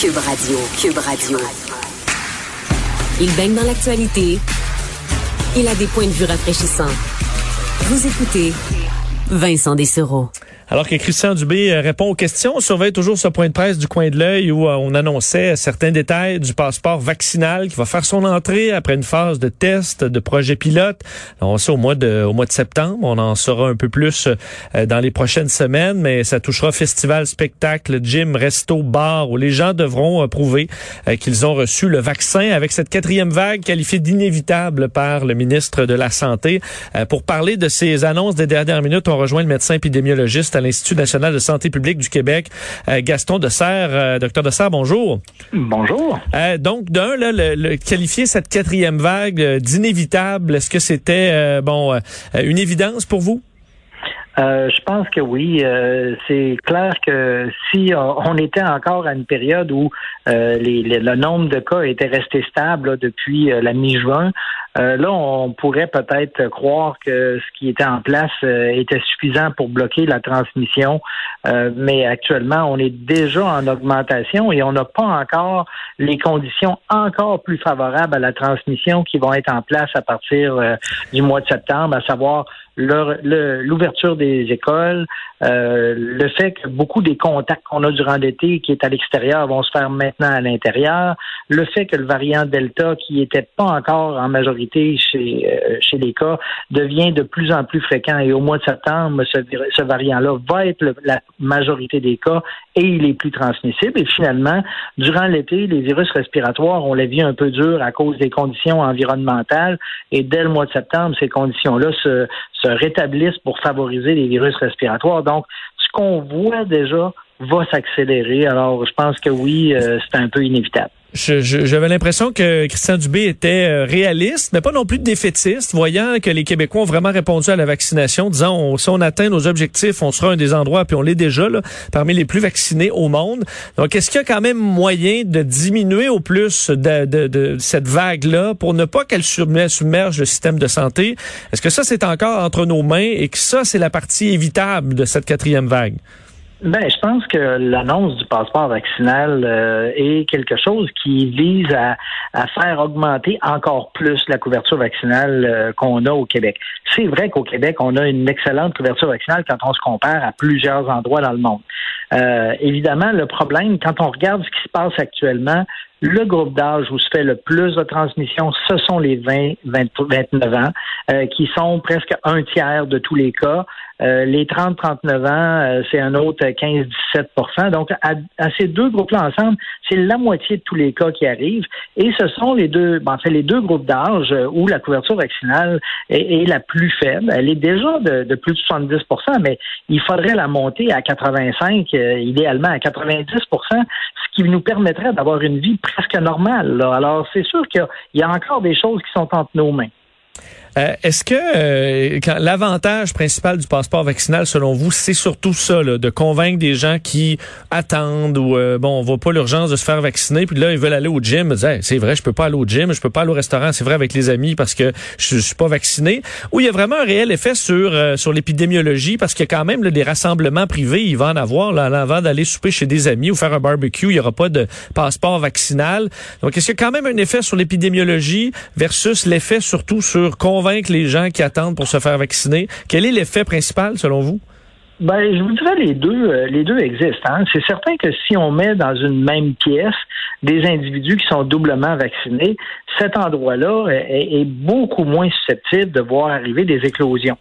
Cube Radio. Cube Radio. Il baigne dans l'actualité. Il a des points de vue rafraîchissants. Vous écoutez Vincent Dessereau. Alors que Christian Dubé euh, répond aux questions, on surveille toujours ce point de presse du coin de l'œil où euh, on annonçait certains détails du passeport vaccinal qui va faire son entrée après une phase de test, de projet pilote. On sait au mois de, au mois de septembre, on en saura un peu plus euh, dans les prochaines semaines, mais ça touchera festival, spectacle, gym, resto, bar, où les gens devront prouver qu'ils ont reçu le vaccin avec cette quatrième vague qualifiée d'inévitable par le ministre de la Santé. Pour parler de ces annonces des dernières minutes, on rejoint le médecin épidémiologiste à l'Institut national de santé publique du Québec, euh, Gaston Dessert. Euh, docteur Dessert, bonjour. Bonjour. Euh, donc, d'un, là, le, qualifier cette quatrième vague d'inévitable, est-ce que c'était bon une évidence pour vous? je pense que oui. c'est clair que si on était encore à une période où le nombre de cas était resté stable depuis la mi-juin, euh, là, on pourrait peut-être croire que ce qui était en place euh, était suffisant pour bloquer la transmission, euh, mais actuellement, on est déjà en augmentation et on n'a pas encore les conditions encore plus favorables à la transmission qui vont être en place à partir du mois de septembre, à savoir l'ouverture des écoles, euh, le fait que beaucoup des contacts qu'on a durant l'été qui est à l'extérieur vont se faire maintenant à l'intérieur, le fait que le variant Delta, qui n'était pas encore en majorité chez, euh, chez les cas, devient de plus en plus fréquent. Et au mois de septembre, ce, variant-là va être la majorité des cas et il est plus transmissible. Et finalement, durant l'été, les virus respiratoires, on l'a vu un peu dur à cause des conditions environnementales. Et dès le mois de septembre, ces conditions-là se rétablissent pour favoriser les virus respiratoires. Donc, ce qu'on voit déjà va s'accélérer. Alors, je pense que oui, euh, c'est un peu inévitable. J'avais l'impression que Christian Dubé était euh, réaliste, mais pas non plus défaitiste, voyant que les Québécois ont vraiment répondu à la vaccination, disant si on atteint nos objectifs, on sera un des endroits, puis on l'est déjà, là, parmi les plus vaccinés au monde. Donc, est-ce qu'il y a quand même moyen de diminuer au plus de, de, de cette vague-là pour ne pas qu'elle submerge le système de santé? Est-ce que ça, c'est encore entre nos mains et que ça, c'est la partie évitable de cette quatrième vague? Ben, je pense que l'annonce du passeport vaccinal euh, est quelque chose qui vise à, faire augmenter encore plus la couverture vaccinale euh, qu'on a au Québec. C'est vrai qu'au Québec, on a une excellente couverture vaccinale quand on se compare à plusieurs endroits dans le monde. Euh, évidemment, le problème, quand on regarde ce qui se passe actuellement, le groupe d'âge où se fait le plus de transmission, ce sont les 20, 29 ans, qui sont presque un tiers de tous les cas. Euh, les 30-39 ans, euh, c'est un autre 15-17% Donc, à, ces deux groupes-là ensemble, c'est la moitié de tous les cas qui arrivent. Et ce sont les deux, ben, en fait, les deux groupes d'âge euh, où la couverture vaccinale est, la plus faible. Elle est déjà de, plus de 70% mais il faudrait la monter à 85, idéalement à 90% ce qui nous permettrait d'avoir une vie presque normale. Alors, c'est sûr qu'il y a encore des choses qui sont entre nos mains. Euh, est-ce que euh, l'avantage principal du passeport vaccinal, selon vous, c'est surtout ça, là, de convaincre des gens qui attendent ou euh, bon, on voit pas l'urgence de se faire vacciner, puis là ils veulent aller au gym, c'est vrai, je peux pas aller au gym, je peux pas aller au restaurant, c'est vrai avec les amis parce que je, suis pas vacciné. Ou il y a vraiment un réel effet sur sur l'épidémiologie parce qu'il y a quand même des rassemblements privés, il va en avoir là, avant d'aller souper chez des amis ou faire un barbecue, il y aura pas de passeport vaccinal. Donc est-ce qu'il y a quand même un effet sur l'épidémiologie versus l'effet surtout sur convaincre les gens qui attendent pour se faire vacciner? Quel est l'effet principal selon vous? Ben, je vous dirais les deux, euh, les deux existent. Hein. C'est certain que si on met dans une même pièce des individus qui sont doublement vaccinés, cet endroit-là est, beaucoup moins susceptible de voir arriver des éclosions.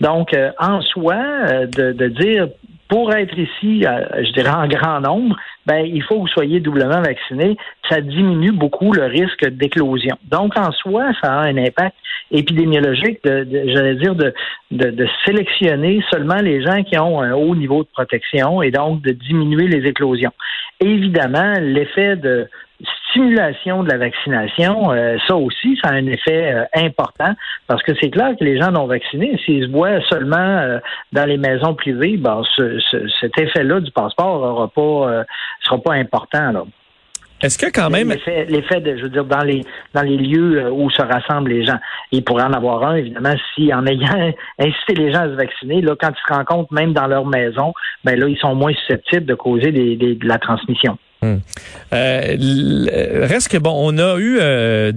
Donc, euh, en soi, euh, de, dire pour être ici, je dirais en grand nombre, ben, il faut que vous soyez doublement vacciné. Ça diminue beaucoup le risque d'éclosion. Donc, en soi, ça a un impact épidémiologique, de, j'allais dire, de, de, sélectionner seulement les gens qui ont un haut niveau de protection et donc de diminuer les éclosions. évidemment, l'effet de stimulation de la vaccination, euh, ça aussi, ça a un effet euh, important parce que c'est clair que les gens non vaccinés, s'ils se voient seulement euh, dans les maisons privées, ben, cet effet-là du passeport aura pas, sera pas important. Là. Est-ce que quand même l'effet, de, je veux dire, dans les dans les lieux où se rassemblent les gens, il pourrait en avoir un évidemment si en ayant incité les gens à se vacciner, là quand ils se rencontrent même dans leur maison, ben là ils sont moins susceptibles de causer des, de la transmission. Hmm. Euh, reste que bon, on a eu euh,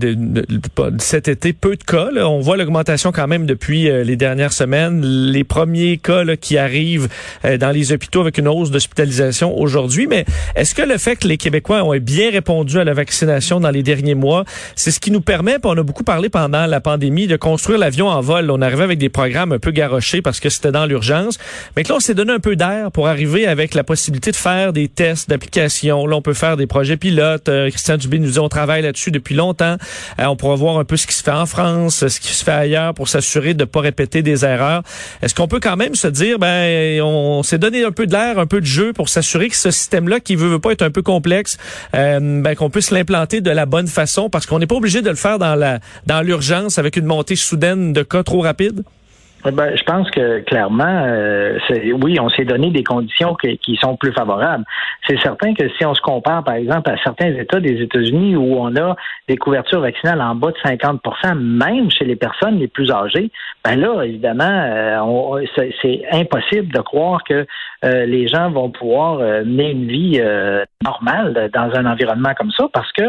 cet été peu de cas. On voit l'augmentation quand même depuis euh, les dernières semaines. Les premiers cas qui arrivent euh, dans les hôpitaux avec une hausse d'hospitalisation aujourd'hui. Mais est-ce que le fait que les Québécois ont bien répondu à la vaccination dans les derniers mois, c'est ce qui nous permet, on a beaucoup parlé pendant la pandémie, de construire l'avion en vol. On arrivait avec des programmes un peu garochés parce que c'était dans l'urgence. Mais que là, on s'est donné un peu d'air pour arriver avec la possibilité de faire des tests d'application on peut faire des projets pilotes. Euh, Christian Dubé nous dit on travaille là-dessus depuis longtemps. Euh, on pourra voir un peu ce qui se fait en France, ce qui se fait ailleurs pour s'assurer de ne pas répéter des erreurs. Est-ce qu'on peut quand même se dire ben on s'est donné un peu de l'air, un peu de jeu pour s'assurer que ce système-là qui veut, veut pas être un peu complexe, euh, ben, qu'on puisse l'implanter de la bonne façon? Parce qu'on n'est pas obligé de le faire dans la dans l'urgence avec une montée soudaine de cas trop rapide? Ben, je pense que clairement, euh, oui, on s'est donné des conditions qui, sont plus favorables. C'est certain que si on se compare, par exemple, à certains États des États-Unis où on a des couvertures vaccinales en bas de 50% même chez les personnes les plus âgées, ben là, évidemment, euh, c'est impossible de croire que euh, les gens vont pouvoir mener une vie normale dans un environnement comme ça, parce que,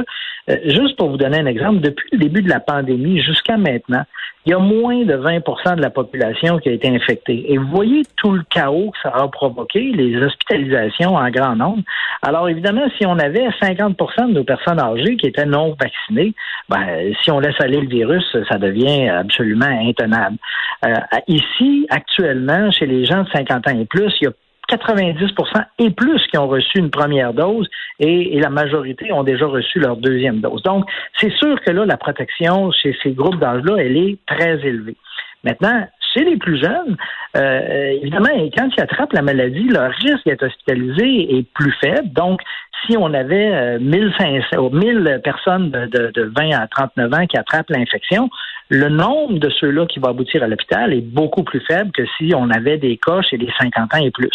juste pour vous donner un exemple, depuis le début de la pandémie jusqu'à maintenant, il y a moins de 20% de la population qui a été infectée. Et vous voyez tout le chaos que ça a provoqué, les hospitalisations en grand nombre. Alors évidemment, si on avait 50 de nos personnes âgées qui étaient non vaccinées, ben, si on laisse aller le virus, ça devient absolument intenable. Euh, ici, actuellement, chez les gens de 50 ans et plus, il y a 90% et plus qui ont reçu une première dose et, la majorité ont déjà reçu leur deuxième dose. Donc, c'est sûr que là, la protection chez ces groupes d'âge-là, elle est très élevée. Maintenant, chez les plus jeunes, euh, évidemment, quand ils attrapent la maladie, leur risque d'être hospitalisé est plus faible. Donc, si on avait 1500, 1000 personnes de, de 20 à 39 ans qui attrapent l'infection, le nombre de ceux-là qui vont aboutir à l'hôpital est beaucoup plus faible que si on avait des cas chez les 50 ans et plus.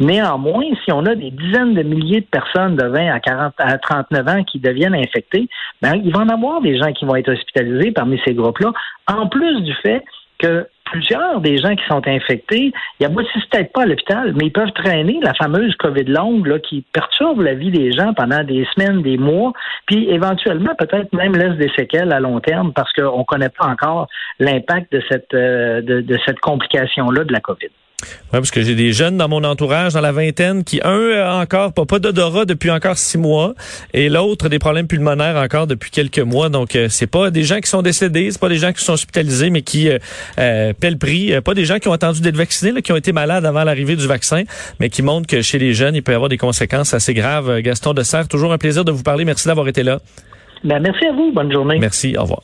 Néanmoins, si on a des dizaines de milliers de personnes de 20 à 40 à 39 ans qui deviennent infectées, ben, il va en avoir des gens qui vont être hospitalisés parmi ces groupes-là, en plus du fait que plusieurs des gens qui sont infectés, ils aboutissent peut-être pas à l'hôpital, mais ils peuvent traîner la fameuse COVID longue là, qui perturbe la vie des gens pendant des semaines, des mois, puis éventuellement peut-être même laisse des séquelles à long terme parce qu'on ne connaît pas encore l'impact de cette, euh, de cette complication-là de la COVID. Oui, parce que j'ai des jeunes dans mon entourage, dans la vingtaine, qui, un, a encore pas, pas d'odorat depuis encore six mois, et l'autre, des problèmes pulmonaires encore depuis quelques mois. Donc, euh, c'est pas des gens qui sont décédés, c'est pas des gens qui sont hospitalisés, mais qui euh, euh paient le prix. Euh, pas des gens qui ont attendu d'être vaccinés, là, qui ont été malades avant l'arrivée du vaccin, mais qui montrent que chez les jeunes, il peut y avoir des conséquences assez graves. Gaston de Serre, toujours un plaisir de vous parler. Merci d'avoir été là. Ben, merci à vous. Bonne journée. Merci. Au revoir.